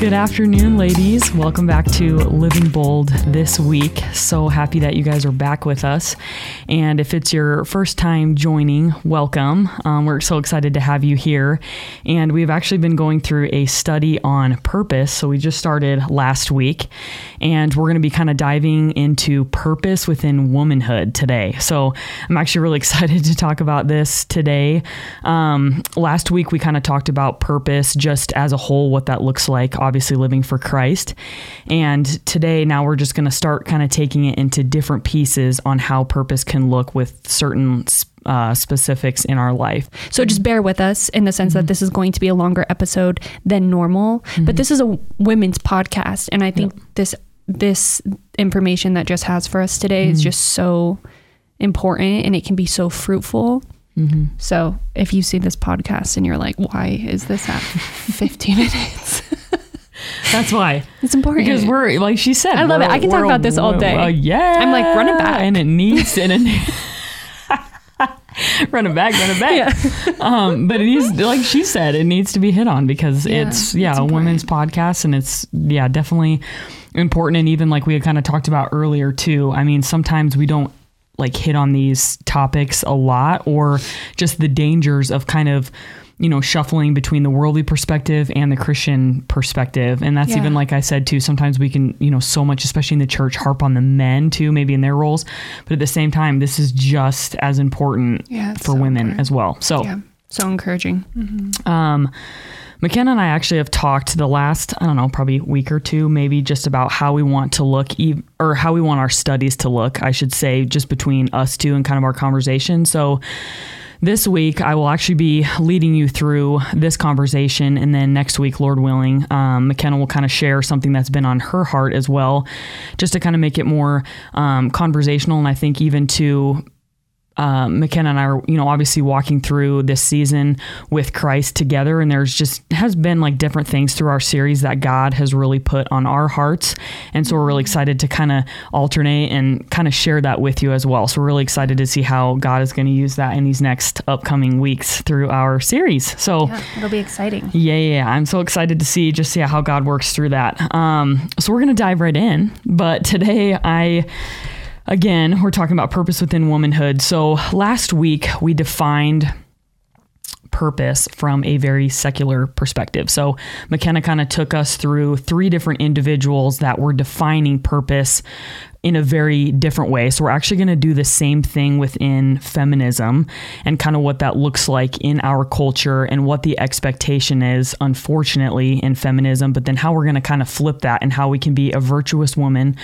Good afternoon, ladies. Welcome back to Living Bold this week. So happy that you guys are back with us. And if it's your first time joining, welcome. Um, we're so excited to have you here. And we've actually been going through a study on purpose. So we just started last week. And we're going to be kind of diving into purpose within womanhood today. So I'm actually really excited to talk about this today. Um, last week, we kind of talked about purpose just as a whole, what that looks like obviously living for Christ. And today, now we're just going to start kind of taking it into different pieces on how purpose can look with certain uh, specifics in our life. So just bear with us in the sense mm-hmm. that this is going to be a longer episode than normal, mm-hmm. but this is a women's podcast, and I think yep. this this information that just has for us today mm-hmm. is just so important, and it can be so fruitful. Mm-hmm. So if you see this podcast and you're like, why is this at 15 minutes? That's why. It's important. Because we're, like she said, I love it. I can talk about this all day. Uh, yeah. I'm like, run it back. And it needs, and it run it back, run it back. Yeah. um, but it needs, like she said, it needs to be hit on because yeah, it's, yeah, it's a women's podcast and it's, yeah, definitely important. And even like we had kind of talked about earlier too. I mean, sometimes we don't like hit on these topics a lot or just the dangers of kind of you know, shuffling between the worldly perspective and the Christian perspective. And that's yeah. even like I said too, sometimes we can, you know, so much, especially in the church, harp on the men too, maybe in their roles. But at the same time, this is just as important yeah, for so women important. as well. So yeah. so encouraging. Mm-hmm. Um McKenna and I actually have talked the last, I don't know, probably week or two, maybe just about how we want to look, or how we want our studies to look, I should say, just between us two and kind of our conversation. So, this week, I will actually be leading you through this conversation. And then next week, Lord willing, um, McKenna will kind of share something that's been on her heart as well, just to kind of make it more um, conversational. And I think even to uh, McKenna and I are, you know, obviously walking through this season with Christ together, and there's just has been like different things through our series that God has really put on our hearts, and so we're really excited to kind of alternate and kind of share that with you as well. So we're really excited to see how God is going to use that in these next upcoming weeks through our series. So yeah, it'll be exciting. Yeah, yeah, I'm so excited to see just see how God works through that. Um, so we're going to dive right in, but today I Again, we're talking about purpose within womanhood. So last week we defined purpose from a very secular perspective. So McKenna kind of took us through three different individuals that were defining purpose in a very different way. So we're actually going to do the same thing within feminism and kind of what that looks like in our culture and what the expectation is, unfortunately, in feminism, but then how we're going to kind of flip that and how we can be a virtuous woman,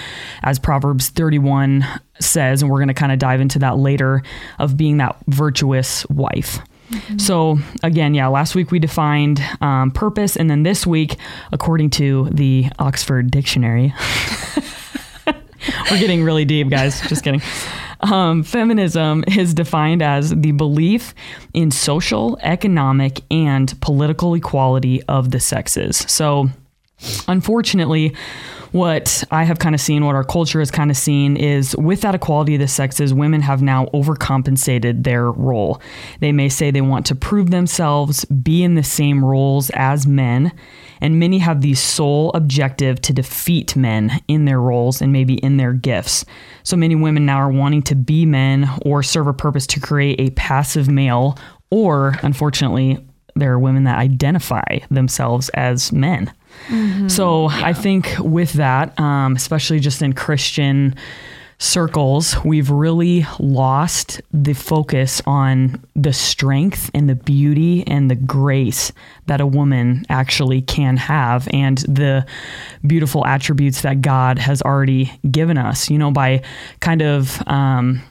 as Proverbs 31 says. And we're going to kind of dive into that later of being that virtuous wife. Mm-hmm. So, again, yeah, last week we defined um, purpose. And then this week, according to the Oxford Dictionary, We're getting really deep, guys. Just kidding. Um, feminism is defined as the belief in social, economic, and political equality of the sexes. So, unfortunately, what I have kind of seen, what our culture has kind of seen, is with that equality of the sexes, women have now overcompensated their role. They may say they want to prove themselves, be in the same roles as men, and many have the sole objective to defeat men in their roles and maybe in their gifts. So many women now are wanting to be men or serve a purpose to create a passive male, or unfortunately, there are women that identify themselves as men. Mm-hmm. So yeah. I think with that, um, especially just in Christian circles, we've really lost the focus on the strength and the beauty and the grace that a woman actually can have and the beautiful attributes that God has already given us, you know, by kind of, um,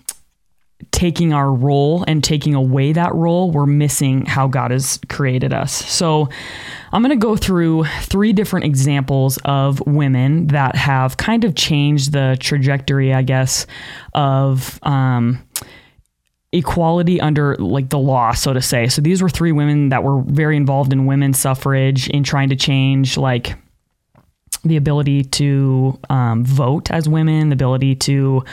taking our role and taking away that role, we're missing how God has created us. So I'm going to go through three different examples of women that have kind of changed the trajectory, I guess, of. Um, equality under like the law so to say so these were three women that were very involved in women's suffrage in trying to change like the ability to um, vote as women, the ability to,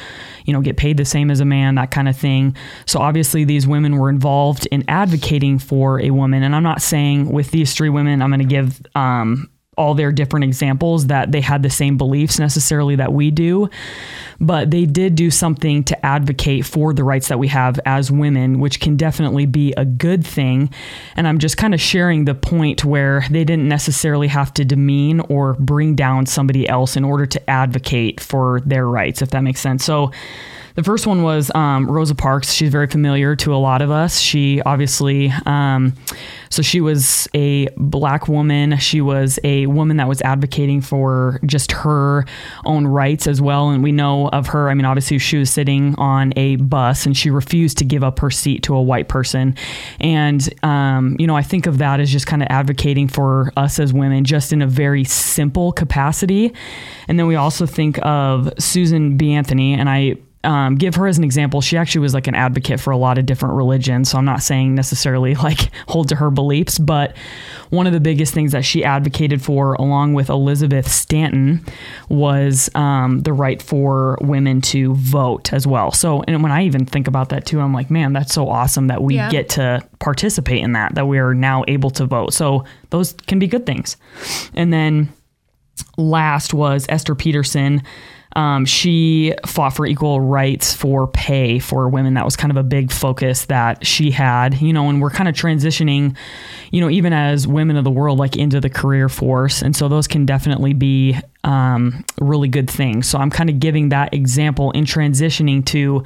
you know, get paid the same as a man, that kind of thing. So obviously, these women were involved in advocating for a woman. And I'm not saying with these three women, I'm going to give um, all their different examples that they had the same beliefs necessarily that we do, but they did do something to advocate for the rights that we have as women, which can definitely be a good thing. And I'm just kind of sharing the point where they didn't necessarily have to demean or bring down somebody else in order to advocate for their rights, if that makes sense. So, the first one was um, Rosa Parks. She's very familiar to a lot of us. She obviously, um, so she was a black woman. She was a woman that was advocating for just her own rights as well. And we know of her, I mean, obviously, she was sitting on a bus and she refused to give up her seat to a white person. And, um, you know, I think of that as just kind of advocating for us as women, just in a very simple capacity. And then we also think of Susan B. Anthony, and I um, give her as an example, she actually was like an advocate for a lot of different religions. So I'm not saying necessarily like hold to her beliefs, but one of the biggest things that she advocated for, along with Elizabeth Stanton, was um, the right for women to vote as well. So, and when I even think about that too, I'm like, man, that's so awesome that we yeah. get to participate in that, that we are now able to vote. So those can be good things. And then last was Esther Peterson. Um, she fought for equal rights for pay for women. That was kind of a big focus that she had, you know, and we're kind of transitioning, you know, even as women of the world, like into the career force. And so those can definitely be um, really good things. So I'm kind of giving that example in transitioning to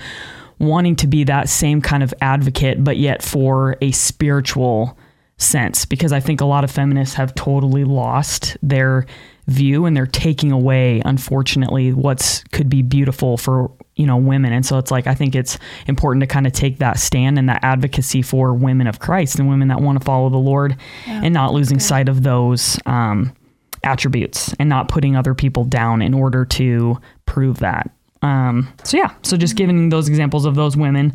wanting to be that same kind of advocate, but yet for a spiritual sense, because I think a lot of feminists have totally lost their view and they're taking away unfortunately what's could be beautiful for you know women. And so it's like i think it's important to kind of take that stand and that advocacy for women of christ and women that want to follow the lord yeah, and not losing okay. sight of those um, attributes and not putting other people down in order to prove that. Um, so yeah so just giving those examples of those women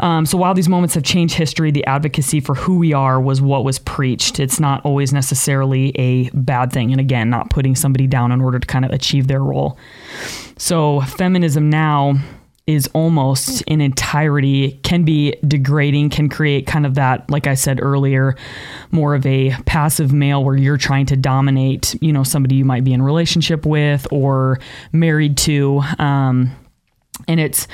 um, so while these moments have changed history, the advocacy for who we are was what was preached. It's not always necessarily a bad thing. And again, not putting somebody down in order to kind of achieve their role. So feminism now is almost in entirety can be degrading can create kind of that like i said earlier more of a passive male where you're trying to dominate you know somebody you might be in relationship with or married to um, and it's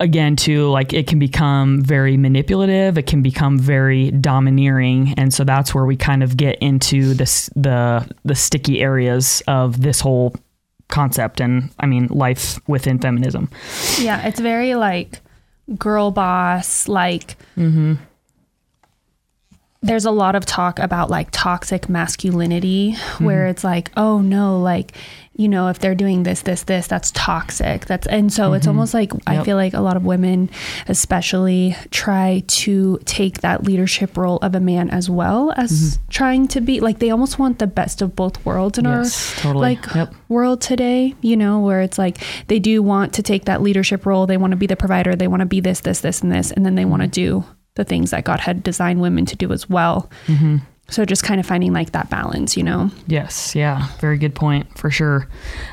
again too like it can become very manipulative it can become very domineering and so that's where we kind of get into this the the sticky areas of this whole concept and i mean life within feminism yeah it's very like girl boss like mm-hmm. There's a lot of talk about like toxic masculinity mm-hmm. where it's like oh no like you know, if they're doing this, this, this, that's toxic. That's and so mm-hmm. it's almost like yep. I feel like a lot of women, especially, try to take that leadership role of a man as well as mm-hmm. trying to be like they almost want the best of both worlds in yes, our totally. like yep. world today. You know, where it's like they do want to take that leadership role. They want to be the provider. They want to be this, this, this, and this, and then they mm-hmm. want to do the things that God had designed women to do as well. Mm-hmm. So just kind of finding like that balance, you know? Yes. Yeah. Very good point for sure.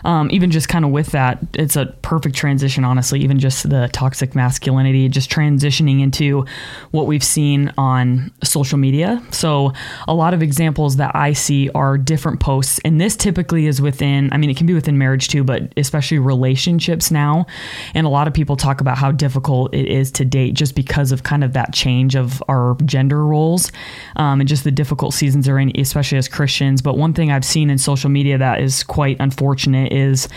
Um, even just kind of with that, it's a perfect transition, honestly, even just the toxic masculinity, just transitioning into what we've seen on social media. So a lot of examples that I see are different posts. And this typically is within, I mean, it can be within marriage too, but especially relationships now. And a lot of people talk about how difficult it is to date just because of kind of that change of our gender roles um, and just the difficult difficult seasons are in, especially as Christians. But one thing I've seen in social media that is quite unfortunate is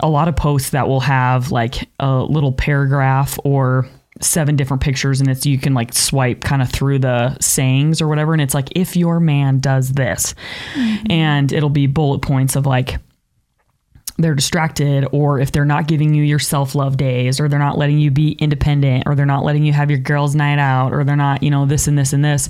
a lot of posts that will have like a little paragraph or seven different pictures and it's you can like swipe kind of through the sayings or whatever and it's like if your man does this mm-hmm. and it'll be bullet points of like they're distracted or if they're not giving you your self-love days or they're not letting you be independent or they're not letting you have your girls night out or they're not you know this and this and this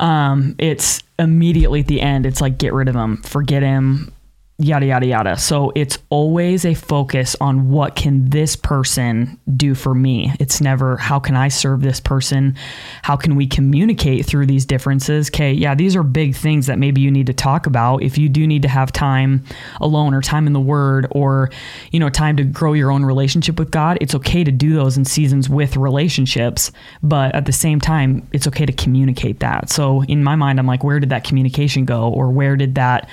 um, it's immediately at the end, it's like, get rid of him, forget him, yada yada yada. So it's always a focus on what can this person do for me. It's never how can i serve this person? How can we communicate through these differences? Okay yeah these are big things that maybe you need to talk about. If you do need to have time alone or time in the word or you know time to grow your own relationship with god it's okay to do those in seasons with relationships. But at the same time it's okay to communicate that. So in my mind i'm like where did that communication go? Or where did that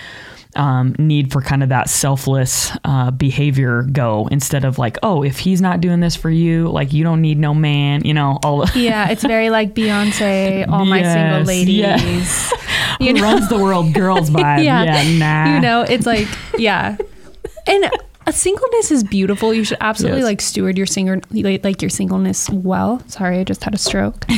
um, need for kind of that selfless uh, behavior go instead of like, oh, if he's not doing this for you, like you don't need no man, you know, all Yeah, it's very like Beyonce, all my single ladies. yeah. You know? runs the world girls vibe. Yeah. yeah. nah. You know, it's like, yeah. And a singleness is beautiful. You should absolutely Yes. like steward your singer like, your singleness well. Sorry, I just had a stroke.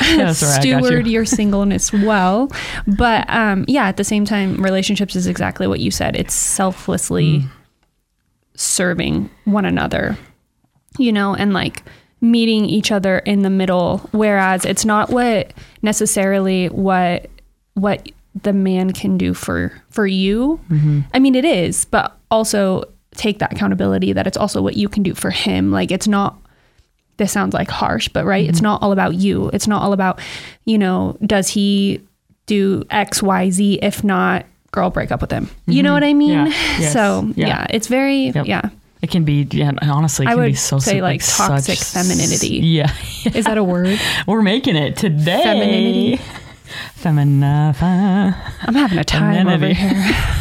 That's all right, steward you. your singleness well. But um yeah, at the same time, relationships is exactly what you said. It's selflessly Mm. serving one another. You know, and like meeting each other in the middle. Whereas it's not what necessarily what what the man can do for for you. Mm-hmm. I mean, it is, but also take that accountability that it's also what you can do for him. Like it's not. This sounds like harsh, but right, Mm-hmm. it's not all about you. It's not all about, you know, does he do X, Y, Z? If not, girl, break up with him. You know what I mean? Mm-hmm. Yeah. Yes. So Yeah. yeah. it's very Yep. yeah. It can be, yeah, honestly, it I can be would so say, so- like, toxic such- femininity. Yeah. Is that a word? We're making it today. Femininity. Feminine. I'm having a time over here.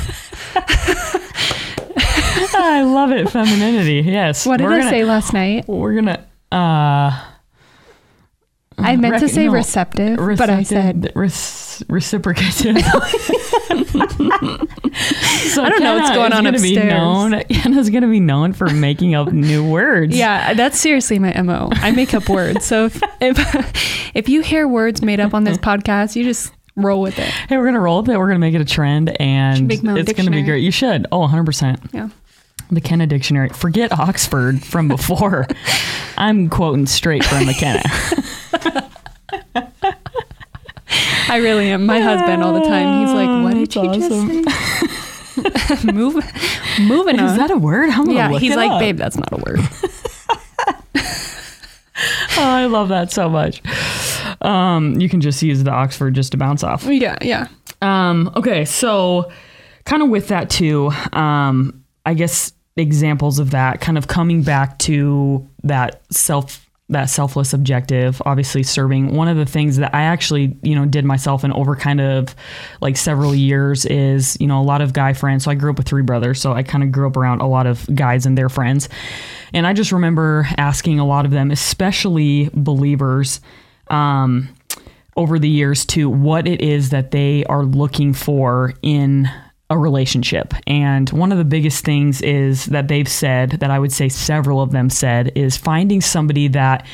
I love it. Femininity. Yes. What did We're I gonna- say last night? We're gonna. Uh, I meant to say no, receptive, but I said receptive- reciprocative. so I don't know what's going on gonna Be upstairs. known, Kenna's going to be known for making up new words. Yeah, that's seriously my mo. I make up words. So if, if if you hear words made up on this podcast, you just roll with it. Hey, we're gonna roll with it. We're gonna make it a trend, and Should make my own it's gonna be great. You should. Oh, 100 percent. Yeah. The Kenna Dictionary. Forget Oxford from before. I'm quoting straight from McKenna. I really am. My husband all the time. He's like, "What did you awesome. just say?" Move, moving on. Is that a word? I'm yeah, he's like, up. "Babe, that's not a word." Oh, I love that so much. Um, you can just use the Oxford just to bounce off. yeah, yeah. Um, okay, so kind of with that too, um, I guess examples of that kind of coming back to that self that selfless objective obviously serving. One of the things that i actually you know did myself and over kind of like several years is you know a lot of guy friends. So i grew up with three brothers. So i kind of grew up around a lot of guys and their friends. And i just remember asking a lot of them especially believers um, over the years to what it is that they are looking for in a relationship. And one of the biggest things is that they've said, that I would say several of them said, is finding somebody that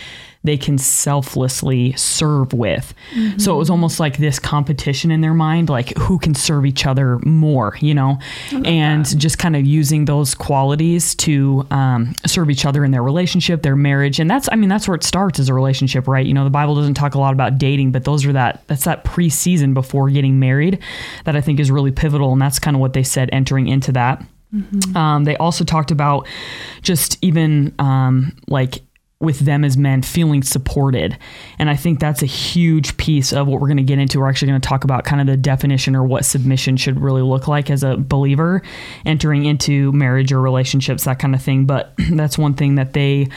they can selflessly serve with. So it was almost like this competition in their mind, like who can serve each other more, you know, and just kind of using those qualities to um, serve each other in their relationship, their marriage, and that's, I mean, that's where it starts as a relationship, right? You know, the Bible doesn't talk a lot about dating, but those are that that's that pre-season before getting married that I think is really pivotal, and that's kind of what they said entering into that. Um, they also talked about just even um, like with them as men feeling supported. And I think that's a huge piece of what we're going to get into. We're actually going to talk about kind of the definition or what submission should really look like as a believer entering into marriage or relationships, that kind of thing. But that's one thing that they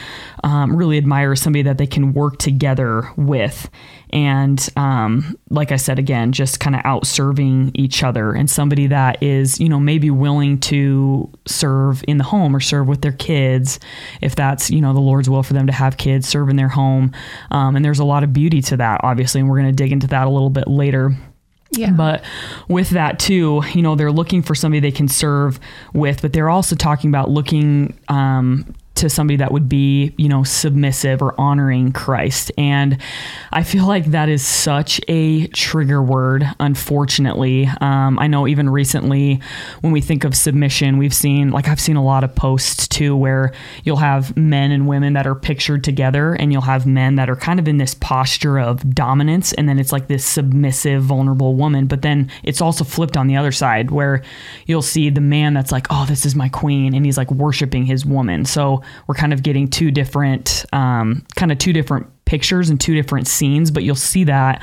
um, really admire somebody that they can work together with. And um, like I said, again, just kind of out serving each other and somebody that is, you know, maybe willing to serve in the home or serve with their kids if that's, you know, the Lord's will for them to have kids, serve in their home. Um, and there's a lot of beauty to that, obviously. And we're going to dig into that a little bit later. Yeah. But with that too, you know, they're looking for somebody they can serve with, but they're also talking about looking um, to somebody that would be, you know, submissive or honoring Christ. And I feel like that is such a trigger word, unfortunately. Um, I know even recently when we think of submission, we've seen, like, I've seen a lot of posts too where you'll have men and women that are pictured together and you'll have men that are kind of in this posture of dominance. And then it's like this submissive, vulnerable woman. But then it's also flipped on the other side where you'll see the man that's like, oh, this is my queen. And he's like worshiping his woman. So we're kind of getting two different, um, kind of two different pictures and two different scenes, but you'll see that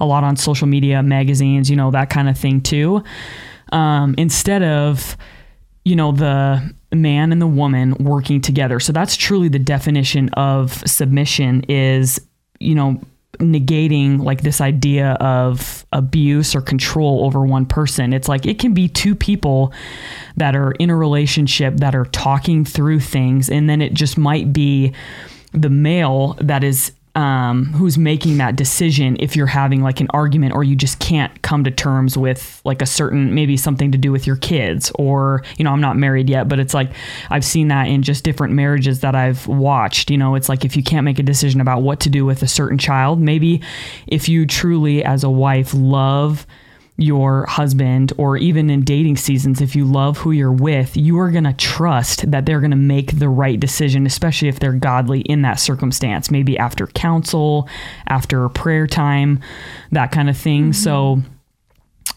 a lot on social media, magazines, you know, that kind of thing too. Um, instead of, you know, the man and the woman working together. So that's truly the definition of submission is, you know, negating like this idea of abuse or control over one person. It's like it can be two people that are in a relationship that are talking through things, and then it just might be the male that is um, who's making that decision if you're having like an argument or you just can't come to terms with like a certain maybe something to do with your kids or you know I'm not married yet but it's like I've seen that in just different marriages that I've watched you know it's like if you can't make a decision about what to do with a certain child maybe if you truly as a wife love your husband or even in dating seasons if you love who you're with you are going to trust that they're going to make the right decision especially if they're godly in that circumstance maybe after counsel after prayer time that kind of thing mm-hmm. so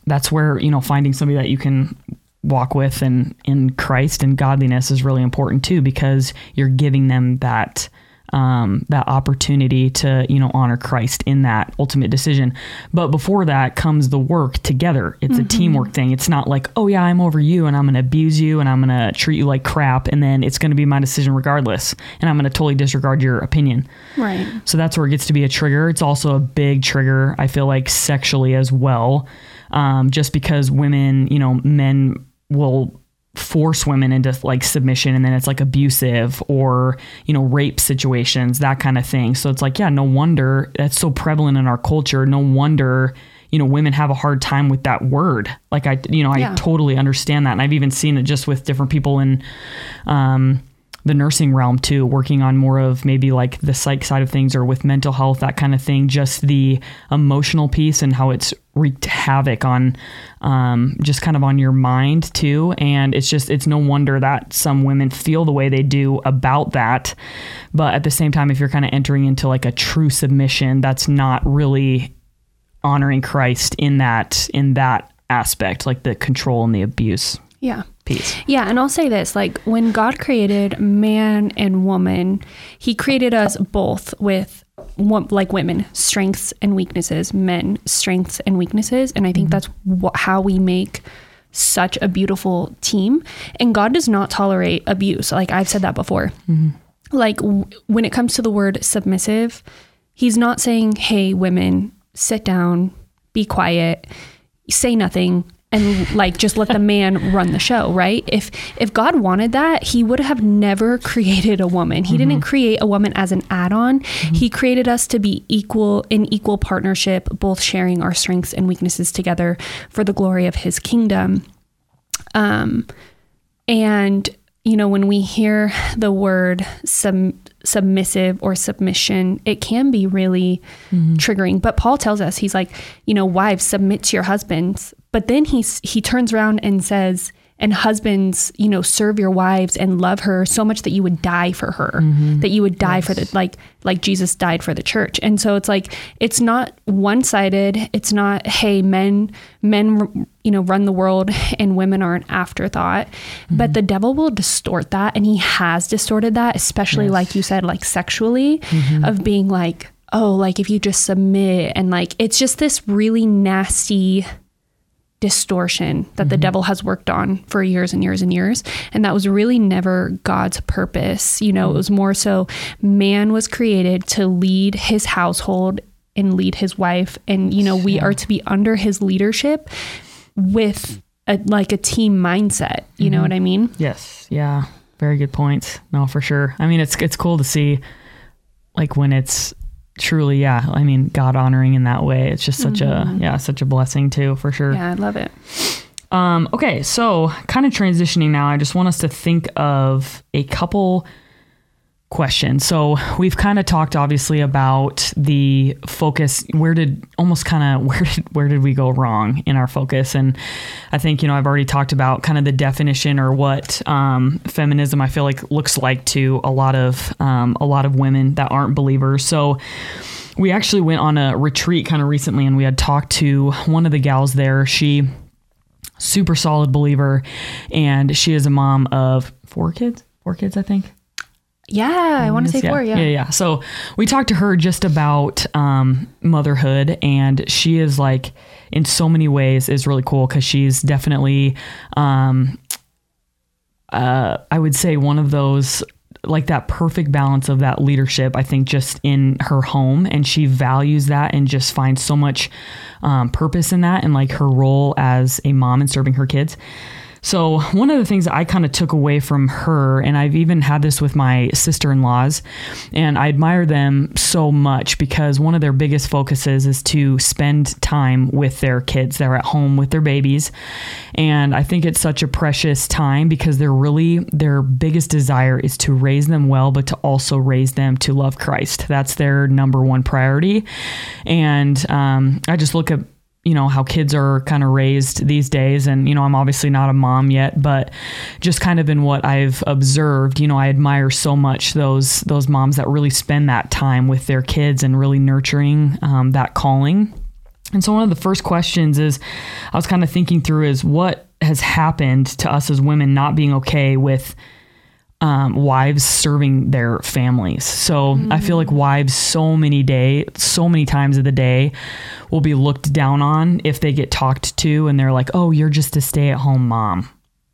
that's where you know finding somebody that you can walk with and in Christ and godliness is really important too because you're giving them that um, that opportunity to you know honor Christ in that ultimate decision. But before that comes the work together. It's mm-hmm. a teamwork thing. It's not like oh yeah I'm over you and I'm going to abuse you and I'm going to treat you like crap and then it's going to be my decision regardless and I'm going to totally disregard your opinion. Right. So that's where it gets to be a trigger. It's also a big trigger. I feel like sexually as well. Um, just because women, you know, men will force women into like submission and then it's like abusive or you know rape situations that kind of thing. So it's like yeah no wonder that's so prevalent in our culture. No wonder you know women have a hard time with that word. Like i you know i yeah. totally understand that. And i've even seen it just with different people in um the nursing realm too, working on more of maybe like the psych side of things or with mental health, that kind of thing. Just the emotional piece and how it's wreaked havoc on um, just kind of on your mind too. And it's just, it's no wonder that some women feel the way they do about that. But at the same time, if you're kind of entering into like a true submission, that's not really honoring Christ in that, in that aspect, like the control and the abuse. Yeah. Piece. Yeah, and I'll say this, like when God created man and woman, he created us both with like women, strengths and weaknesses, men, strengths and weaknesses, and I think mm-hmm. that's how we make such a beautiful team. And God does not tolerate abuse. Like I've said that before. Mm-hmm. Like w- when it comes to the word submissive, he's not saying, "Hey, women, sit down, be quiet, say nothing, and like just let the man run the show right if if god wanted that he would have never created a woman he mm-hmm. didn't create a woman as an add-on mm-hmm. he created us to be equal in equal partnership both sharing our strengths and weaknesses together for the glory of his kingdom um and you know when we hear the word sub, submissive or submission it can be really mm-hmm. triggering but paul tells us he's like you know wives submit to your husbands but then he's he turns around and says, and husbands, you know, serve your wives and love her so much that you would die for her, mm-hmm. that you would die yes. for the like like Jesus died for the church. And so it's like it's not one-sided. It's not hey, men men you know run the world and women are an afterthought. Mm-hmm. But the devil will distort that and he has distorted that, especially yes. like you said like sexually mm-hmm. of being like oh, like if you just submit and like it's just this really nasty distortion that mm-hmm. the devil has worked on for years and years and years. And that was really never God's purpose. You know, it was more so man was created to lead his household and lead his wife. And, you know, we yeah. are to be under his leadership with a, like a team mindset. You mm-hmm. know what I mean? Yes. Yeah. Very good points. No, for sure. I mean, it's, it's cool to see like when it's truly, yeah. I mean, God honoring in that way. It's just such mm-hmm. a yeah, such a blessing too, for sure. Yeah, I love it. Um, okay, so kind of transitioning now, I just want us to think of a couple question. So we've kind of talked obviously about the focus. Where did almost kind of where did where did we go wrong in our focus? And I think you know I've already talked about kind of the definition or what um, feminism I feel like looks like to a lot of um, a lot of women that aren't believers. So. We actually went on a retreat kind of recently and we had talked to one of the gals there. She super solid believer and she is a mom of four kids, four kids I think. Yeah, I want to say yeah. four. Yeah. yeah, yeah. So we talked to her just about um, motherhood, and she is like, in so many ways, is really cool because she's definitely, um, uh, I would say, one of those like that perfect balance of that leadership, I think, just in her home. And she values that and just finds so much um, purpose in that and like her role as a mom and serving her kids. So, one of the things that I kind of took away from her, and I've even had this with my sister in laws, and I admire them so much because one of their biggest focuses is to spend time with their kids. They're at home with their babies. And I think it's such a precious time because they're really, their biggest desire is to raise them well, but to also raise them to love Christ. That's their number one priority. And um, I just look at you know how kids are kind of raised these days. And you know I'm obviously not a mom yet but just kind of in what I've observed you know I admire so much those those moms that really spend that time with their kids and really nurturing um, that calling. And so one of the first questions is I was kind of thinking through is what has happened to us as women not being okay with um, wives serving their families. So mm. I feel like wives so many day, so many times of the day will be looked down on if they get talked to and they're like, "Oh, you're just a stay-at-home mom."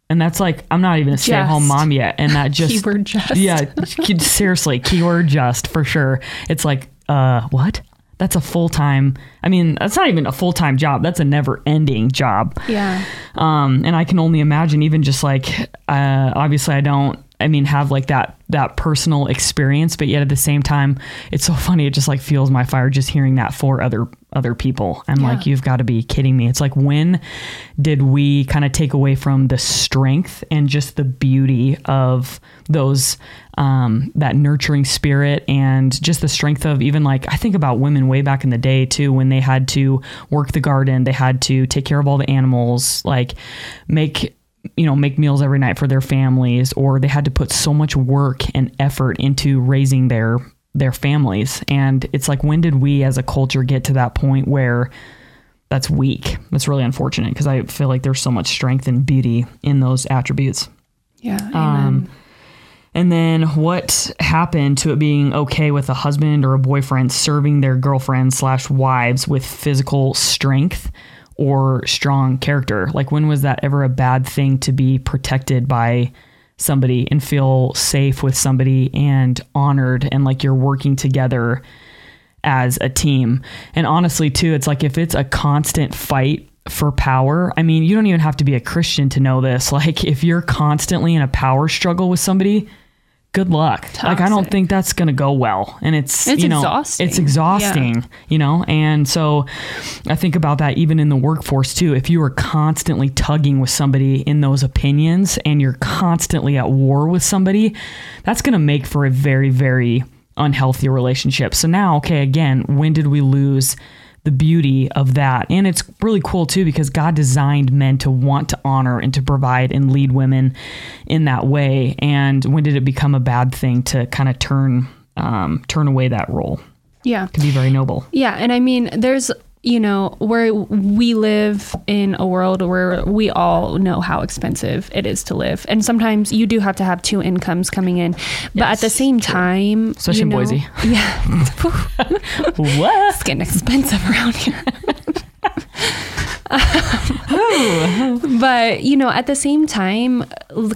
And that's like I'm not even a stay-at-home mom yet, and that just keyword just yeah, seriously, keyword just for sure. It's like, uh, what? That's a full time. I mean, that's not even a full time job. That's a never ending job. Yeah. Um, and I can only imagine, even just like, uh, obviously, I don't I mean, have like that that personal experience, but yet at the same time, it's so funny. It just like fuels my fire just hearing that for other other people. I'm yeah. like, you've got to be kidding me. It's like when did we kind of take away from the strength and just the beauty of those um, that nurturing spirit and just the strength of even like I think about women way back in the day too when they had to work the garden, they had to take care of all the animals, like make you know, make meals every night for their families, or they had to put so much work and effort into raising their their families. And it's like, when did we as a culture get to that point where that's weak? That's really unfortunate because I feel like there's so much strength and beauty in those attributes. Yeah. Um, and then what happened to it being okay with a husband or a boyfriend serving their girlfriend slash wives with physical strength or strong character. Like, when was that ever a bad thing to be protected by somebody and feel safe with somebody and honored and like you're working together as a team? And honestly, too, it's like if it's a constant fight for power, I mean, you don't even have to be a Christian to know this. Like, if you're constantly in a power struggle with somebody, good luck. Toxic. Like I don't think that's going to go well. And it's, it's you know, exhausting. it's exhausting, yeah. you know? And so I think about that even in the workforce too. If you are constantly tugging with somebody in those opinions and you're constantly at war with somebody, that's going to make for a very very unhealthy relationship. So now, okay, again, when did we lose the beauty of that. And it's really cool too because God designed men to want to honor and to provide and lead women in that way. And when did it become a bad thing to kind of turn um, turn away that role? Yeah, to be very noble. Yeah, and I mean, there's you know, where we live in a world where we all know how expensive it is to live. And sometimes you do have to have two incomes coming in. But yes, at the same true. time, especially you know, in Boise. Yeah. what? It's getting expensive around here. but, you know, at the same time,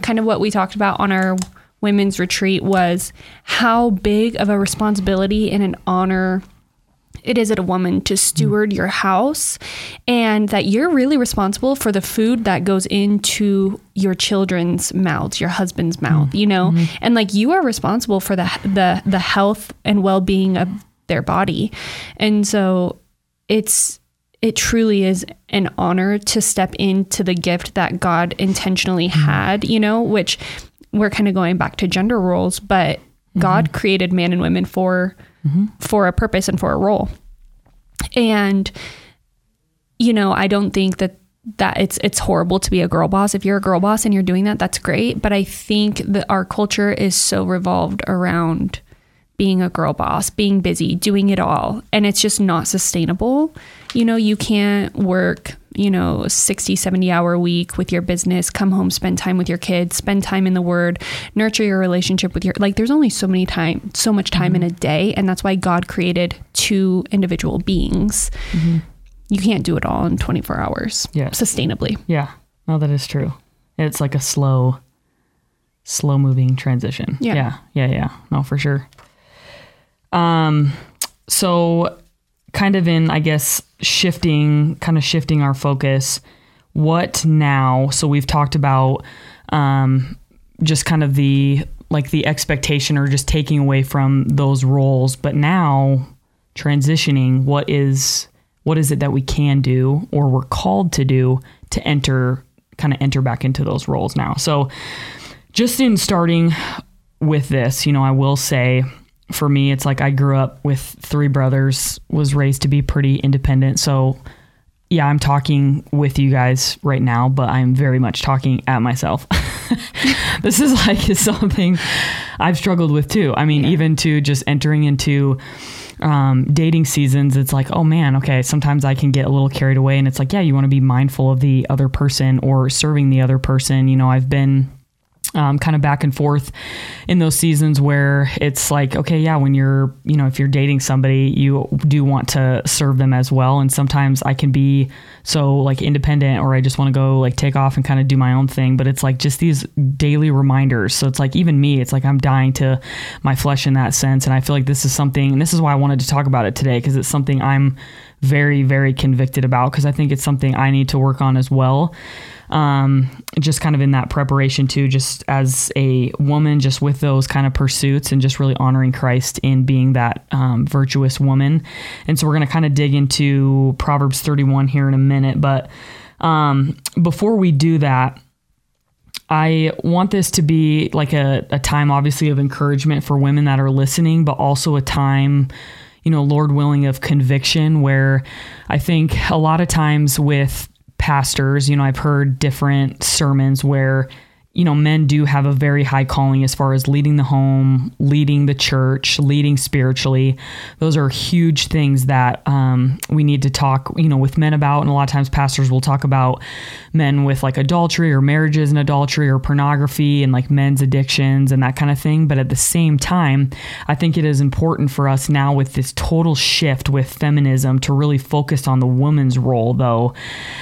kind of what we talked about on our women's retreat was how big of a responsibility and an honor it is it a woman to steward your house and that you're really responsible for the food that goes into your children's mouths your husband's mouth you know mm-hmm. and like you are responsible for the the the health and well-being of their body and so it's it truly is an honor to step into the gift that God intentionally mm-hmm. had, you know, which we're kind of going back to gender roles, but mm-hmm. God created man and women for mm-hmm. for a purpose and for a role. And you know, I don't think that that it's it's horrible to be a girl boss. If you're a girl boss and you're doing that, that's great. But I think that our culture is so revolved around being a girl boss, being busy, doing it all, and it's just not sustainable. You know, you can't work you know 60 70 hour week with your business come home spend time with your kids spend time in the word nurture your relationship with your like there's only so many time so much time mm-hmm. in a day and that's why god created two individual beings mm-hmm. you can't do it all in 24 hours yeah sustainably yeah no that is true it's like a slow slow moving transition. Yeah. Yeah. Yeah. Yeah. No, for sure. Um, so kind of in, I guess, shifting, kind of shifting our focus. What now? So we've talked about um, just kind of the like the expectation or just taking away from those roles, but now transitioning. What is what is it that we can do or we're called to do to enter kind of enter back into those roles now? So just in starting with this, you know, I will say for me, it's like I grew up with three brothers, was raised to be pretty independent. So, yeah, I'm talking with you guys right now, but I'm very much talking at myself. this is like something I've struggled with too. I mean, even to just entering into um, dating seasons, it's like, oh man, okay, sometimes I can get a little carried away. And it's like, yeah, you want to be mindful of the other person or serving the other person. You know, I've been um, kind of back and forth in those seasons where it's like, okay, yeah, when you're, you know, if you're dating somebody, you do want to serve them as well. And sometimes I can be so like independent or I just want to go like take off and kind of do my own thing. But it's like just these daily reminders. So it's like even me, it's like I'm dying to my flesh in that sense. And I feel like this is something, and this is why I wanted to talk about it today because it's something I'm very, very convicted about because I think it's something I need to work on as well um, just kind of in that preparation too, just as a woman, just with those kind of pursuits and just really honoring Christ in being that um, virtuous woman. And so we're going to kind of dig into Proverbs 31 here in a minute. But um, before we do that, I want this to be like a, a time, obviously, of encouragement for women that are listening, but also a time you know, Lord willing, of conviction, where I think a lot of times with pastors, you know, I've heard different sermons where you know, men do have a very high calling as far as leading the home, leading the church, leading spiritually. Those are huge things that um, we need to talk, you know, with men about. And a lot of times pastors will talk about men with like adultery or marriages and adultery or pornography and like men's addictions and that kind of thing. But at the same time, I think it is important for us now with this total shift with feminism to really focus on the woman's role, though,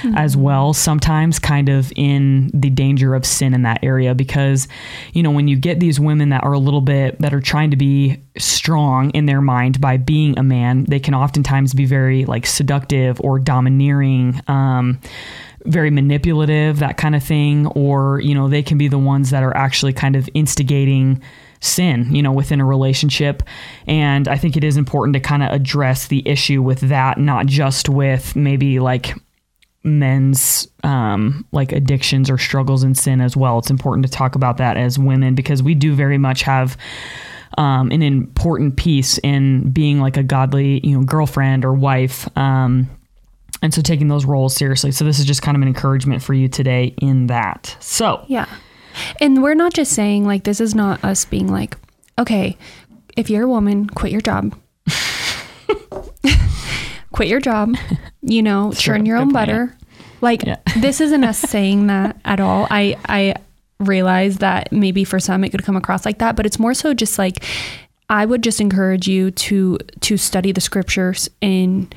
mm-hmm. as well. Sometimes kind of in the danger of sin in that area because, you know, when you get these women that are a little bit that are trying to be strong in their mind by being a man, they can oftentimes be very like seductive or domineering. Um, very manipulative, that kind of thing, or, you know, they can be the ones that are actually kind of instigating sin, you know, within a relationship. And I think it is important to kind of address the issue with that, not just with maybe like men's um, like addictions or struggles in sin as well. It's important to talk about that as women because we do very much have um, an important piece in being like a godly, you know, girlfriend or wife. Um, and so taking those roles seriously. So this is just kind of an encouragement for you today in that. So yeah, and we're not just saying like this is not us being like, okay, if you're a woman, quit your job. quit your job, you know, churn your Good own butter. Like yeah. this isn't us saying that at all. I I realize that maybe for some it could come across like that, but it's more so just like I would just encourage you to to study the scriptures in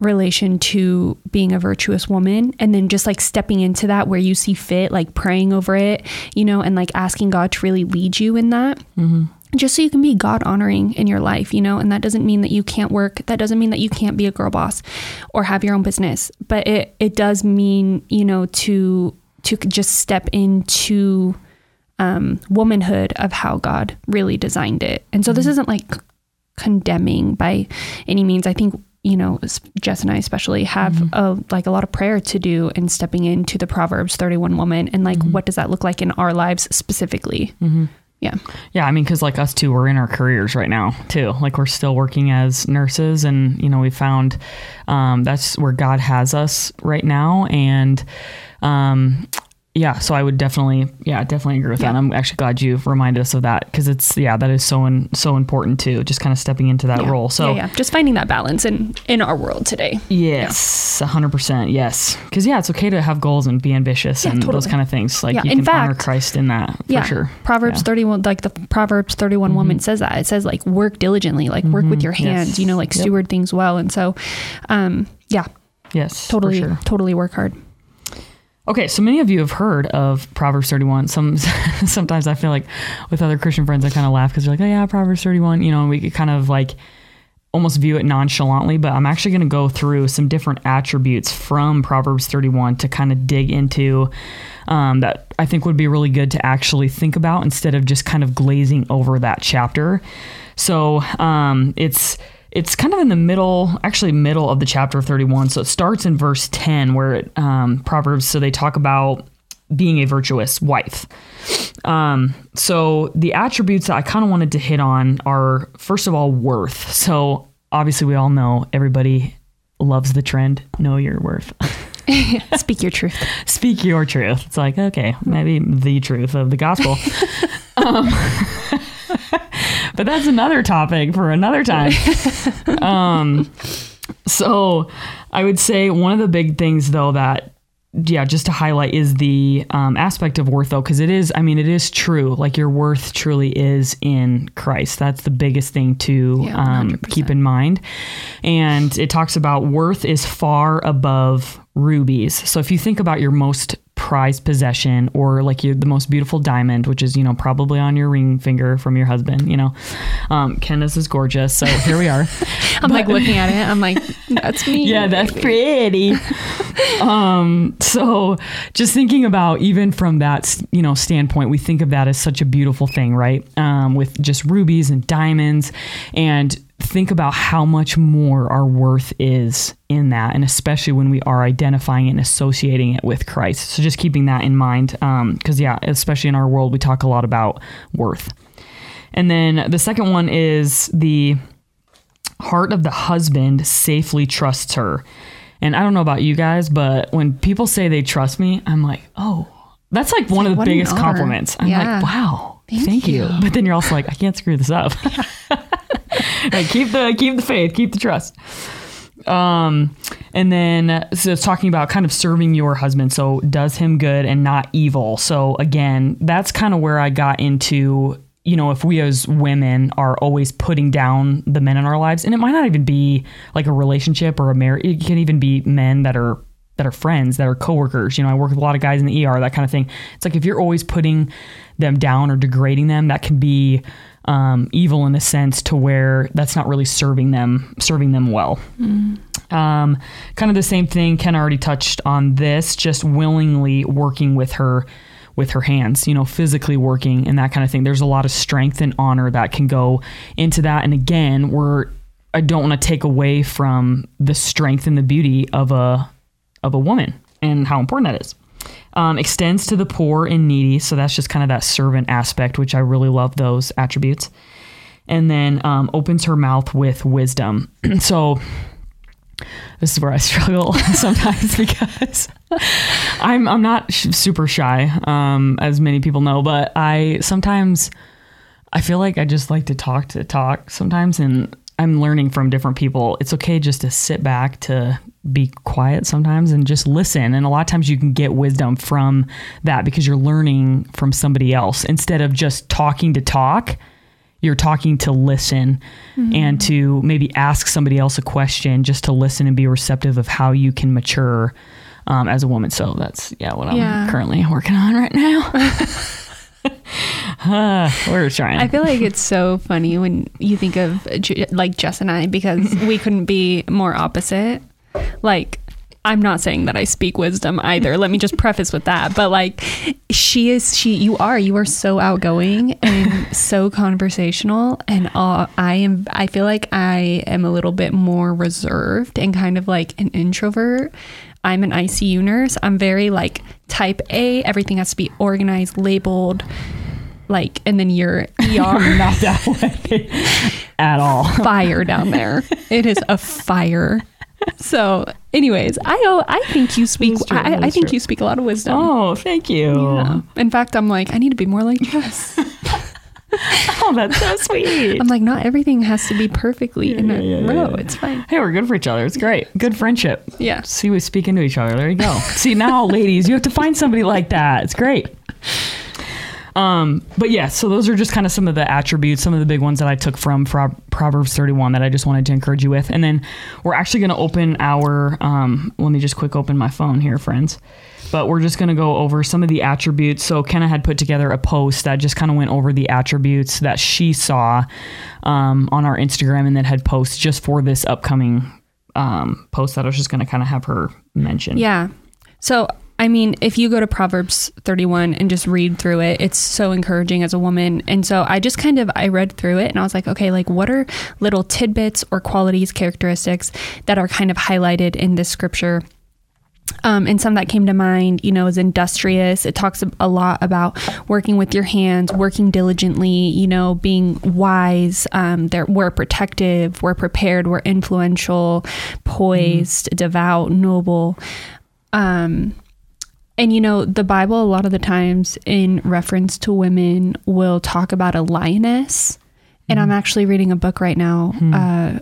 relation to being a virtuous woman and then just like stepping into that where you see fit like praying over it you know and like asking god to really lead you in that mm-hmm just so you can be God honoring in your life, you know, and that doesn't mean that you can't work. That doesn't mean that you can't be a girl boss or have your own business, but it, it does mean, you know, to, to just step into, um, womanhood of how God really designed it. And so this mm-hmm. isn't like condemning by any means. I think, you know, Jess and I especially have mm-hmm. a, like a lot of prayer to do in stepping into the Proverbs 31 woman and like, mm-hmm. what does that look like in our lives specifically? Mm-hmm. Yeah. Yeah. I mean, because like us two, we're in our careers right now too. Like we're still working as nurses, and you know, we found um, that's where God has us right now. And um, yeah, so I would definitely, yeah, definitely agree with yeah. that. I'm actually glad you reminded us of that because it's, yeah, that is so in, so important too. Just kind of stepping into that yeah. role. So yeah, yeah, just finding that balance in in our world today. Yes, hundred percent. Yes, because yeah, it's okay to have goals and be ambitious and totally. those kind of things. Like you in can fact, honor Christ in that for sure. Proverbs thirty one, like the Proverbs thirty one mm-hmm. woman says that it says like work diligently, like work mm-hmm. with your hands. Yes. You know, like yep. steward things well. And so, um, yeah, yes, totally, sure. totally work hard. Okay, so many of you have heard of Proverbs 31. Some sometimes I feel like with other Christian friends, I kind of laugh because they're like, "Oh yeah, Proverbs 31." You know, and we could kind of like almost view it nonchalantly. But I'm actually going to go through some different attributes from Proverbs 31 to kind of dig into um, that I think would be really good to actually think about instead of just kind of glazing over that chapter. So um, it's it's kind of in the middle, actually middle of the chapter 31. So it starts in verse 10, where it, um, Proverbs. So they talk about being a virtuous wife. Um, so the attributes that I kind of wanted to hit on are first of all worth. So obviously we all know everybody loves the trend. Know your worth. Speak your truth. Speak your truth. It's like okay, maybe the truth of the gospel. um, but that's another topic for another time. um, so I would say one of the big things though that yeah, just to highlight is the um, aspect of worth though, because it is, I mean, it is true. Like your worth truly is in Christ. That's the biggest thing to Yeah, um, keep in mind. And it talks about worth is far above rubies. So if you think about your most prized possession or like your the most beautiful diamond, which is, you know, probably on your ring finger from your husband, you know, um, Candace is gorgeous. So here we are. I'm like looking at it. I'm like, that's me. Yeah, that's pretty. um, so just thinking about even from that you know standpoint, we think of that as such a beautiful thing, right? Um, with just rubies and diamonds, and think about how much more our worth is in that, and especially when we are identifying and associating it with Christ. So just keeping that in mind, um, because yeah, especially in our world, we talk a lot about worth. And then the second one is the heart of the husband safely trusts her. And I don't know about you guys, but when people say they trust me, I'm like, oh, that's like one of the biggest compliments. I'm Yeah. like, wow, thank, Thank you. you. But then you're also like, I can't screw this up. like, keep the keep the faith, keep the trust. Um, and then so it's talking about kind of serving your husband. So does him good and not evil. So again, that's kind of where I got into, you know, if we as women are always putting down the men in our lives, and it might not even be like a relationship or a marriage, it can even be men that are that are friends, that are coworkers. You know, I work with a lot of guys in the ER, that kind of thing. It's like if you're always putting them down or degrading them, that can be um, evil in a sense to where that's not really serving them serving them well. Um, kind of the same thing. Ken already touched on this. Just willingly working with her with her hands, you know, physically working and that kind of thing. There's a lot of strength and honor that can go into that. And again, we're I don't want to take away from the strength and the beauty of a of a woman and how important that is. Um, extends to the poor and needy, so that's just kind of that servant aspect, which I really love those attributes. And then um, opens her mouth with wisdom. so this is where I struggle sometimes because I'm I'm not sh- super shy, um, as many people know, but I sometimes I feel like I just like to talk to talk sometimes, and I'm learning from different people. It's okay just to sit back to be quiet sometimes and just listen. And a lot of times you can get wisdom from that because you're learning from somebody else instead of just talking to talk. You're talking to listen and to maybe ask somebody else a question just to listen and be receptive of how you can mature um, as a woman. So that's, yeah, what I'm currently working on right now. Uh, we're trying. I feel like it's so funny when you think of like Jess and I because we couldn't be more opposite. Like, I'm not saying that I speak wisdom either. Let me just preface with that. But like, she is, she, you are, you are so outgoing and so conversational. And uh, I am, I feel like I am a little bit more reserved and kind of like an introvert. I'm an ICU nurse. I'm very like type A. Everything has to be organized, labeled, like, and then you're ER not that way at all. fire down there. It is a fire. So, anyways, I oh, I think you speak. True, I, I think you speak a lot of wisdom. Oh, thank you. Yeah. In fact, I'm like, I need to be more like Jess. Oh, that's so sweet. I'm like, not everything has to be perfectly in a yeah, yeah, row. yeah. It's fine. Hey, we're good for each other. It's great. Good friendship. Yeah. See, we speak into each other. There you go. See, now, ladies, you have to find somebody like that. It's great. Um, but yeah, so those are just kind of some of the attributes, some of the big ones that I took from Pro- Proverbs 31 that I just wanted to encourage you with. And then we're actually going to open our, um, let me just quick open my phone here, friends. But we're just going to go over some of the attributes. So Kenna had put together a post that just kind of went over the attributes that she saw um, on our Instagram and then had posts just for this upcoming um, post that I was just going to kind of have her mention. Yeah. So, I mean, if you go to Proverbs 31 and just read through it, it's so encouraging as a woman. And so I just kind of I read through it and I was like, okay, like what are little tidbits or qualities, characteristics that are kind of highlighted in this scripture? Um, and some that came to mind, you know, is industrious. It talks a lot about working with your hands, working diligently, you know, being wise. Um, we're protective, we're prepared, we're influential, poised, mm. devout, noble. Um, and you know, the Bible, a lot of the times in reference to women, will talk about a lioness. And I'm mm. actually reading a book right now hmm. uh,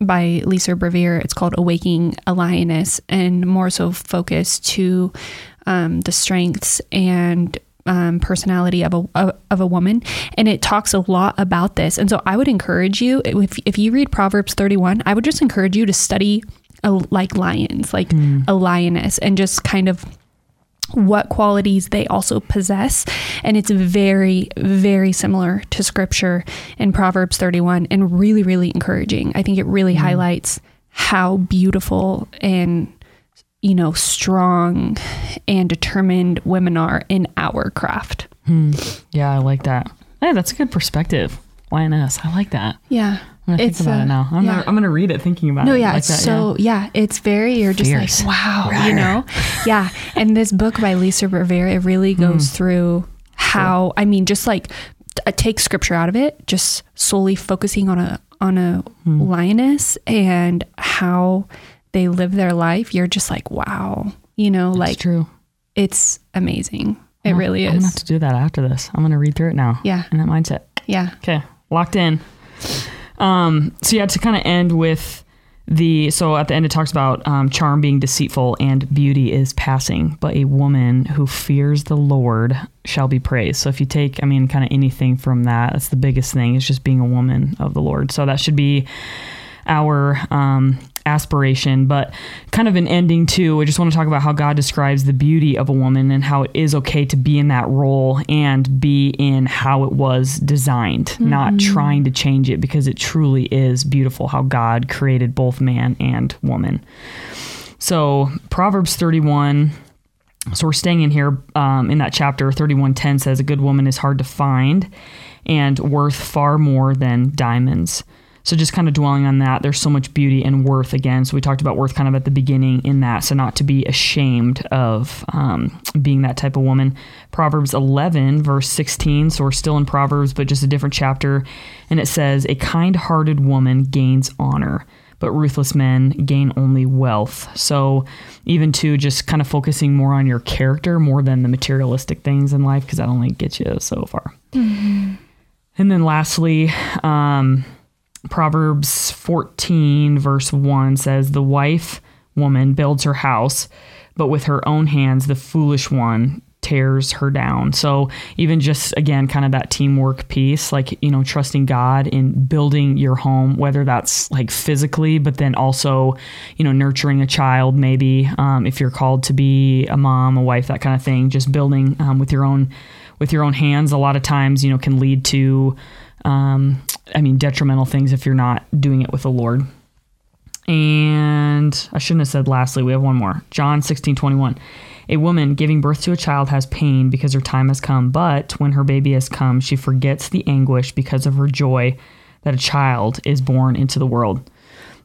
by Lisa Bevere. It's called Awaking a Lioness, and more so focused to um, the strengths and um, personality of a of a woman, and it talks a lot about this. And so, I would encourage you if if you read Proverbs thirty one, I would just encourage you to study a, like lions, like mm. a lioness, and just kind of what qualities they also possess. And it's very, very similar to scripture in Proverbs 31 and really, really encouraging. I think it really mm. highlights how beautiful and you know strong and determined women are in our craft. Hmm. Yeah, I like that. Hey, that's a good perspective. Lioness, I like that. Yeah. I'm gonna it's, think about uh, it now. I'm, yeah. gonna, I'm gonna read it thinking about no, it. No, yeah, like that, so yeah. yeah. it's very you're just Fierce. like wow, Rawr. you know, yeah. And this book by Lisa Bevere it really hmm. goes mm. through how I mean, just like uh, take scripture out of it, just solely focusing on a on a mm. lioness and how they live their life. You're just like wow, you know, That's like true. It's amazing. It well, really is. I'm gonna have to do that after this. I'm gonna read through it now. Yeah, in that mindset. Yeah. Okay, locked in. Um, so yeah, to kind of end with the so at the end it talks about um, charm being deceitful and beauty is passing, but a woman who fears the Lord shall be praised. So if you take, I mean, kind of anything from that, that's the biggest thing is just being a woman of the Lord. So that should be our um, aspiration, but kind of an ending too. I just want to talk about how God describes the beauty of a woman and how it is okay to be in that role and be in how it was designed, mm-hmm. not trying to change it because it truly is beautiful how God created both man and woman. So, Proverbs 31 so we're staying in here um, in that chapter 3110 says a good woman is hard to find and worth far more than diamonds so just kind of dwelling on that, there's so much beauty and worth again. So we talked about worth kind of at the beginning in that. So not to be ashamed of um, being that type of woman. Proverbs 11, verse 16. So we're still in Proverbs, but just a different chapter. And it says, A kind hearted woman gains honor but ruthless men gain only wealth. So, even to just kind of focusing more on your character more than the materialistic things in life, because that only gets you so far. Mm-hmm. And then, lastly, um, Proverbs 14, verse 1 says, The wife woman builds her house, but with her own hands, the foolish one tears her down. So, even just again, kind of that teamwork piece, like, you know, trusting God in building your home, whether that's like physically, but then also, you know, nurturing a child, maybe um, if you're called to be a mom, a wife, that kind of thing, just building um, with your own. With your own hands, a lot of times, you know, can lead to um, I mean, detrimental things if you're not doing it with the Lord. And I shouldn't have said lastly, we have one more. John 16 21. A woman giving birth to a child has pain because her time has come, but when her baby has come, she forgets the anguish because of her joy that a child is born into the world.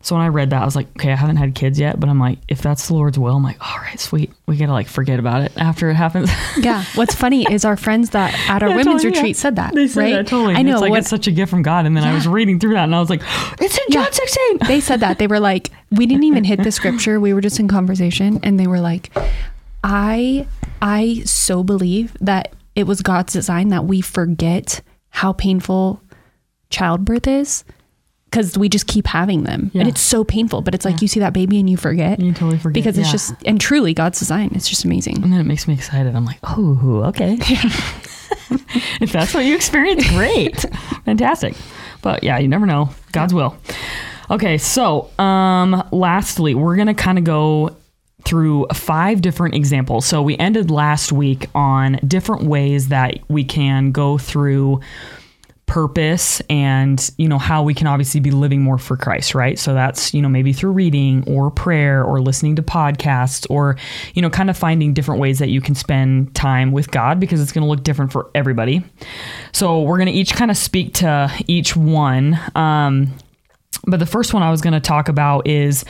So when I read that, I was like, okay, I haven't had kids yet, but I'm like, if that's the Lord's will, I'm like, all right, sweet. We gotta like forget about it after it happens. yeah. What's funny is our friends that at our yeah, women's totally, retreat yeah. said that. They said right? that totally. I know. It's like what, it's such a gift from God. And then yeah. I was reading through that and I was like, it's in John 16. They said that. They were like, we didn't even hit the scripture. We were just in conversation and they were like, I I so believe that it was God's design that we forget how painful childbirth is because we just keep having them yeah. and it's so painful but it's like yeah. you see that baby and you forget you totally forget because it's yeah. just and truly god's design it's just amazing and then it makes me excited i'm like oh okay if that's what you experience, great. Fantastic. But yeah, you never know. God's will. Okay, so um lastly, we're going to kind of go through five different examples. So we ended last week on different ways that we can go through purpose and you know how we can obviously be living more for Christ, right? So that's, you know, maybe through reading or prayer or listening to podcasts or you know, kind of finding different ways that you can spend time with God because it's going to look different for everybody. So we're going to each kind of speak to each one. Um but the first one I was going to talk about is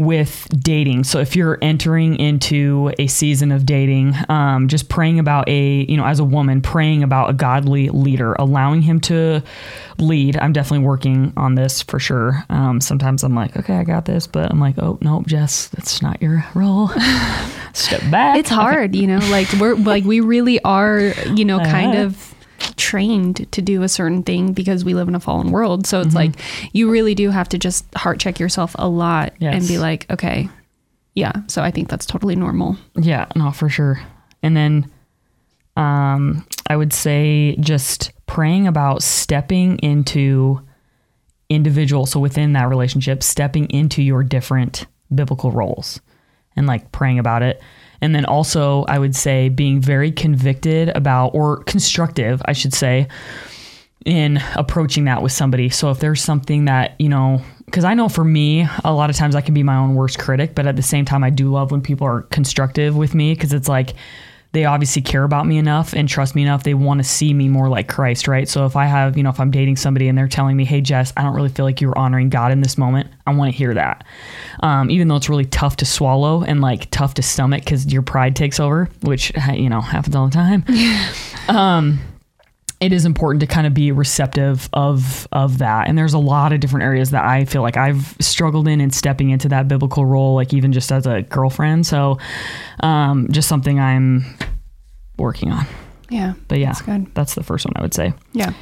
with dating. So if you're entering into a season of dating, um, just praying about a, you know, as a woman, praying about a godly leader, allowing him to lead. I'm definitely working on this for sure. Um, sometimes I'm like, okay, I got this, but I'm like, oh nope, Jess, that's not your role. Step back. It's hard, you know, like we're like we really are, you know, kind Uh-huh. of trained to do a certain thing because we live in a fallen world. So Mm-hmm. it's like you really do have to just heart check yourself a lot and be like, okay, yeah. So I think that's totally normal. Yeah, no, for sure. And then um, I would say just praying about stepping into individual, so within that relationship, stepping into your different biblical roles and like praying about it. And then also, I would say being very convicted about, or constructive, I should say, in approaching that with somebody. So if there's something that, you know, because I know for me, a lot of times I can be my own worst critic, but at the same time, I do love when people are constructive with me because it's like they obviously care about me enough and trust me enough. They want to see me more like Christ, right? So if I have, you know, if I'm dating somebody and they're telling me, hey, Jess, I don't really feel like you're honoring God in this moment, I want to hear that. Um, even though it's really tough to swallow and like tough to stomach because your pride takes over, which, you know, happens all the time it is important to kind of be receptive of of that and there's a lot of different areas that i feel like i've struggled in and stepping into that biblical role like even just as a girlfriend so um, just something i'm working on Yeah. but yeah That's good. that's the first one i would say Yeah.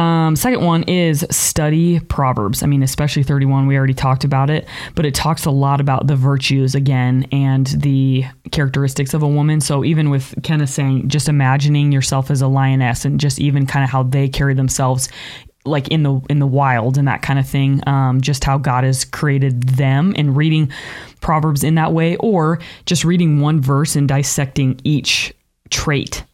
Um, second one is study Proverbs. I mean, especially 31, we already talked about it, but it talks a lot about the virtues again and the characteristics of a woman. So even with Kenneth saying, just imagining yourself as a lioness and just even kind of how they carry themselves like in the in the wild and that kind of thing um, just how god has created them and reading proverbs in that way or just reading one verse and dissecting each trait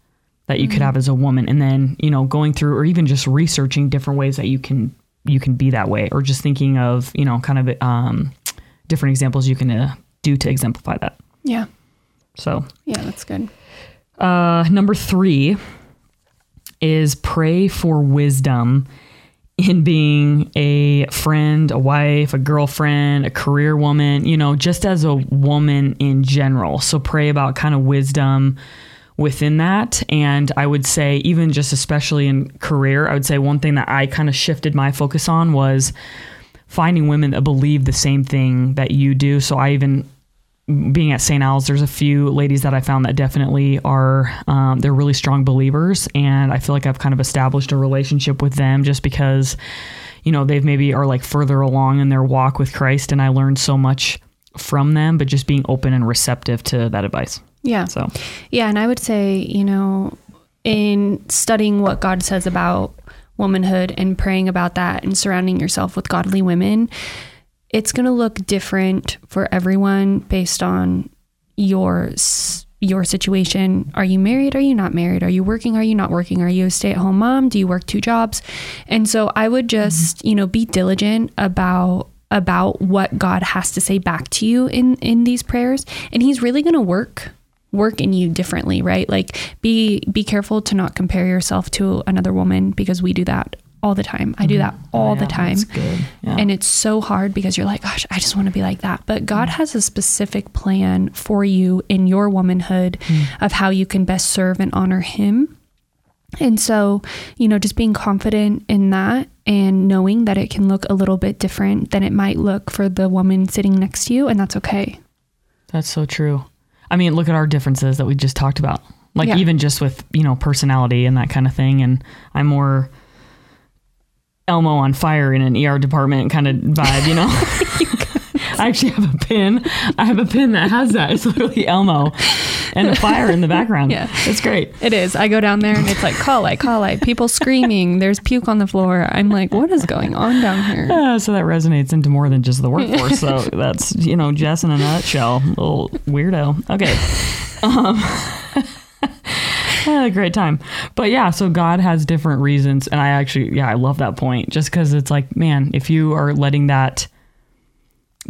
that you could have as a woman and then you know going through or even just researching different ways that you can you can be that way or just thinking of you know kind of um, different examples you can uh, do to exemplify that Yeah. so Yeah. That's good. uh, number three is pray for wisdom in being a friend, a wife, a girlfriend, a career woman, you know, just as a woman in general. So pray about kind of wisdom within that. And I would say, even just especially in career, I would say one thing that I kind of shifted my focus on was finding women that believe the same thing that you do. So I even being at St. Al's, there's a few ladies that I found that definitely are, um, they're really strong believers. And I feel like I've kind of established a relationship with them just because, you know, they've maybe are like further along in their walk with Christ. And I learned so much from them, but just being open and receptive to that advice. Yeah. So, Yeah, and I would say, you know, in studying what God says about womanhood and praying about that and surrounding yourself with godly women, it's going to look different for everyone based on your your situation. Are you married? Are you not married? Are you working? Are you not working? Are you a stay-at-home mom? Do you work two jobs? And so I would mm-hmm. just, you know, be diligent about about what God has to say back to you in in these prayers, and he's really going to work work in you differently, right? Like be be careful to not compare yourself to another woman because we do that all the time. I do mm-hmm. that all oh, yeah, the time. that's good. Yeah. And it's so hard because you're like, gosh, I just want to be like that. But God mm-hmm. has a specific plan for you in your womanhood mm. of how you can best serve and honor Him. And so, you know, just being confident in that and knowing that it can look a little bit different than it might look for the woman sitting next to you. And that's okay. That's so true. I mean, look at our differences that we just talked about. Like Yeah. even just with, you know, personality and that kind of thing. And I'm more Elmo on fire in an ER department kind of vibe, you know? I actually have a pin. I have a pin that has that. It's literally Elmo. and the fire in the background. Yeah. it's great. It is. I go down there and it's like call light, call light, people screaming. There's puke on the floor. I'm like, what is going on down here? Uh, so that resonates into more than just the workforce. so that's you know Jess in a nutshell, little weirdo. Okay. Um, a great time. But yeah, so God has different reasons. And I actually, yeah, I love that point just because it's like, man, if you are letting that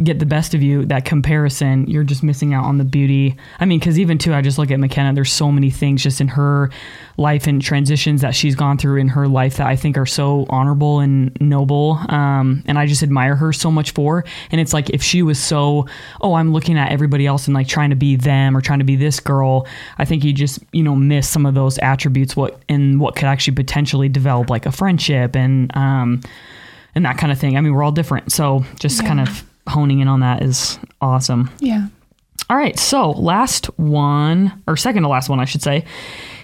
get the best of you, that comparison, you're just missing out on the beauty. I mean, because even too, I just look at McKenna, there's so many things just in her life and transitions that she's gone through in her life that I think are so honorable and noble. Um, and I just admire her so much for. And it's like if she was so, oh, I'm looking at everybody else and like trying to be them or trying to be this girl, I think you just, you know, miss some of those attributes what and what could actually potentially develop like a friendship and um and that kind of thing. I mean, we're all different. So just Yeah. kind of honing in on that is awesome. Yeah. All right, so last one, or second to last one, I should say,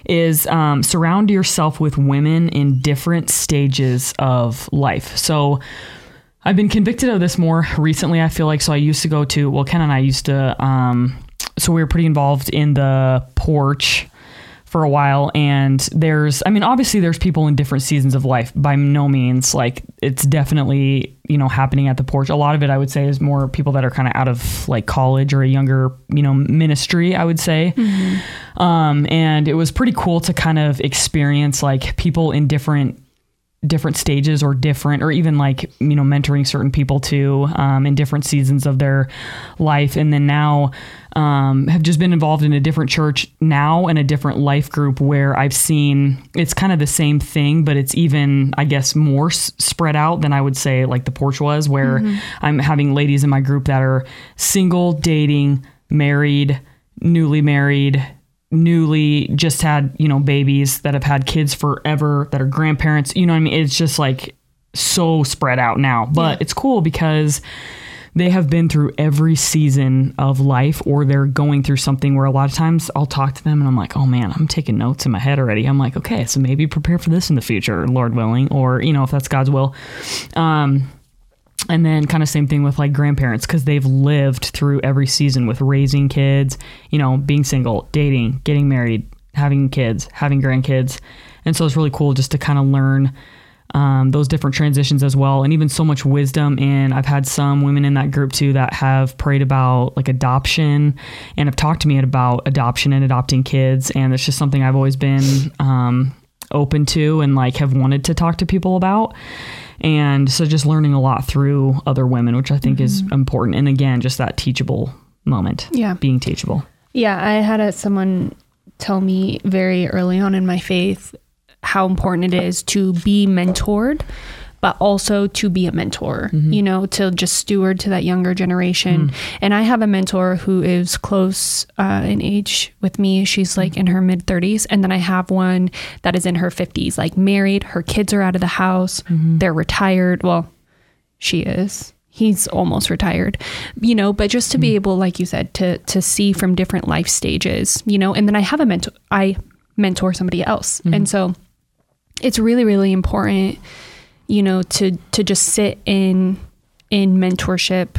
is um, surround yourself with women in different stages of life. So I've been convicted of this more recently. I feel like so. I used to go to well, Ken and I used to. Um, so we were pretty involved in the porch for a while and there's i mean obviously there's people in different seasons of life. By no means like it's definitely you know happening at the porch. A lot of it i would say is more people that are kind of out of like college or a younger you know ministry i would say. Um, and it was pretty cool to kind of experience like people in different different stages or different or even like you know mentoring certain people too um, in different seasons of their life. And then now um, have just been involved in a different church now and a different life group where i've seen it's kind of the same thing but it's even i guess more s- spread out than i would say like the porch was where i'm having ladies in my group that are single dating married newly married newly just had you know babies that have had kids forever that are grandparents you know what i mean it's just like so spread out now but it's cool because they have been through every season of life or they're going through something where a lot of times I'll talk to them and I'm like, "Oh man, I'm taking notes in my head already." I'm like, "Okay, so maybe prepare for this in the future, Lord willing, or you know, if that's God's will." Um and then kind of same thing with like grandparents because they've lived through every season with raising kids, you know, being single, dating, getting married, having kids, having grandkids. And so it's really cool just to kind of learn um, those different transitions as well, and even so much wisdom. And I've had some women in that group too that have prayed about like adoption and have talked to me about adoption and adopting kids. And it's just something I've always been um, open to and like have wanted to talk to people about. And so just learning a lot through other women, which I think is mm-hmm. important. And again, just that teachable moment. Yeah. Being teachable. Yeah, I had a, someone tell me very early on in my faith how important it is to be mentored, but also to be a mentor, mm-hmm. you know, to just steward to that younger generation. Mm. And I have a mentor who is close uh, in age with me. She's mm. like in her mid 30s. And then I have one that is in her 50s, like married. Her kids are out of the house, mm-hmm. they're retired. Well, she is he's almost retired you know but just to be mm. able like you said to to see from different life stages you know and then i have a mentor i mentor somebody else and mm-hmm. so it's really really important you know to to just sit in in mentorship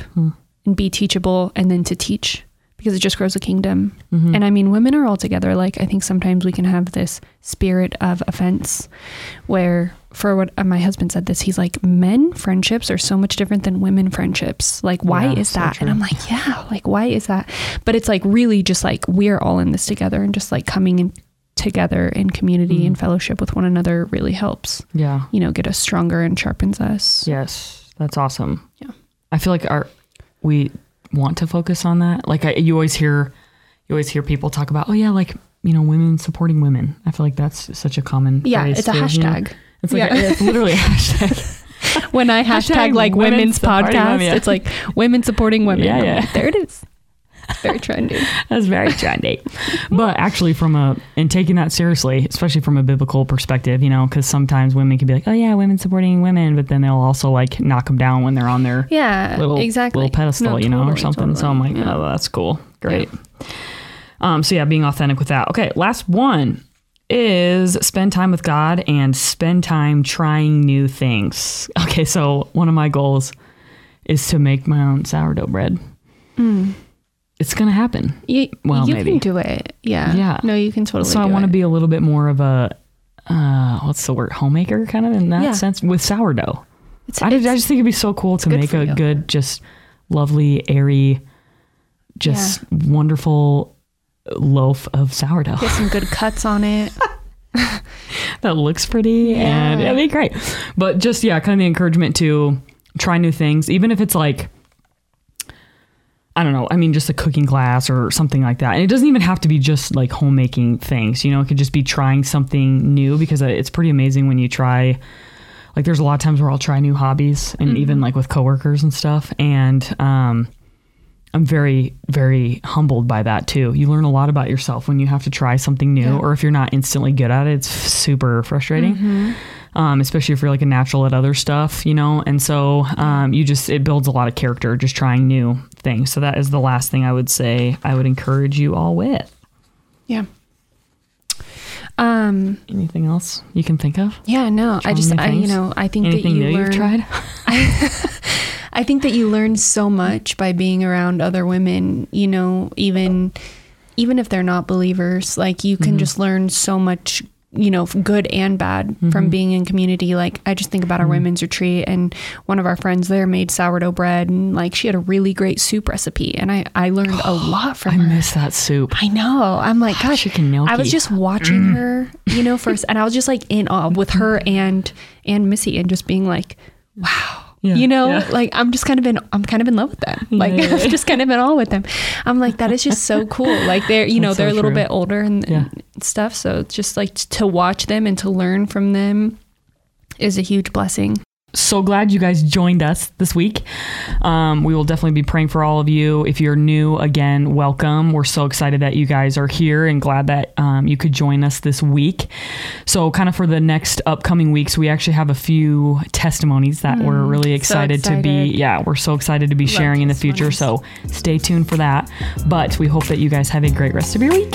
and be teachable and then to teach because it just grows a kingdom. And i mean women are all together. Like i think sometimes we can have this spirit of offense where for what uh, my husband said this he's like men friendships are so much different than women friendships. Like why Yeah, is so that? True. and i'm like yeah like why is that? But it's like really just like we're all in this together and just like coming in together in community Mm. and fellowship with one another really helps Yeah. you know get us stronger and sharpens us Yes, that's awesome. Yeah. I feel like our we want to focus on that. Like I, you always hear, you always hear people talk about, oh yeah, like you know, women supporting women. I feel like that's such a common. yeah phrase it's a too, you know? hashtag It's like Yeah. a- it's literally a hashtag. when I hashtag, Hashtag like women women's podcast, women, yeah. it's like women supporting women. Yeah, yeah. like, there it is. Very trendy. That's very trendy. but actually, from a and taking that seriously, especially from a biblical perspective, you know, because sometimes women can be like, oh yeah, women supporting women, but then they'll also like knock them down when they're on their Yeah, little exactly. little pedestal, No, you know, or totally, something. So I'm like. Yeah. oh, that's cool, great. Um, so yeah, being authentic with that. Okay, last one is spend time with God and spend time trying new things. Okay, so one of my goals is to make my own sourdough bread. It's gonna happen. You, Well, you maybe. can do it. Yeah. Yeah. No, you can totally. so I want to be a little bit more of a uh, what's the word homemaker kind of in that Yeah. sense with sourdough. It's, I, did, I just think it'd be so cool to make a you. good, just lovely, airy, just wonderful loaf of sourdough get some good cuts on it. that looks pretty and it'd be great. But just yeah, kind of the encouragement to try new things, even if it's like I don't know. I mean, just a cooking class or something like that. And it doesn't even have to be just like homemaking things. You know, it could just be trying something new because uh, it's pretty amazing when you try. Like, there's a lot of times where I'll try new hobbies, and even like with coworkers and stuff. And um, I'm very, very humbled by that too. You learn a lot about yourself when you have to try something new, Yeah. or if you're not instantly good at it, it's super frustrating. Um, especially if you're like a natural at other stuff, you know. And so um, you just it builds a lot of character just trying new things. So that is the last thing I would say. I would encourage you all with. Yeah. Um. Anything else you can think of? Yeah. No. I just. I. You know. I think Anything that you new learn. you've tried? I think that you learn so much by being around other women, you know, even even if they're not believers, like you can Mhm. just learn so much, you know, good and bad from Mhm. being in community. Like I just think about our Mhm. women's retreat and one of our friends there made sourdough bread and like she had a really great soup recipe and I I learned a lot I from her. I miss that soup. I know. I'm like, gosh, Chicken gnocchi. I was just watching Mm. her, you know, first, and I was just like in awe with her and and Missy, and just being like, wow, Yeah, you know, yeah. like I'm just kind of in, I'm kind of in love with them. Like Yeah. I'm just kind of in awe with them. I'm like, that is just so cool. Like they're, you know, That's so they're a little true. bit older and, and stuff, so it's just like to watch them and to learn from them is a huge blessing. So glad you guys joined us this week. Um, we will definitely be praying for all of you. If you're new, again, welcome. We're so excited that you guys are here and glad that um, you could join us this week. So, kind of for the next upcoming weeks, we actually have a few testimonies that we're Mm, really so excited, to be. Yeah, we're so excited to be Love sharing in the future. So, stay tuned for that. But we hope that you guys have a great rest of your week.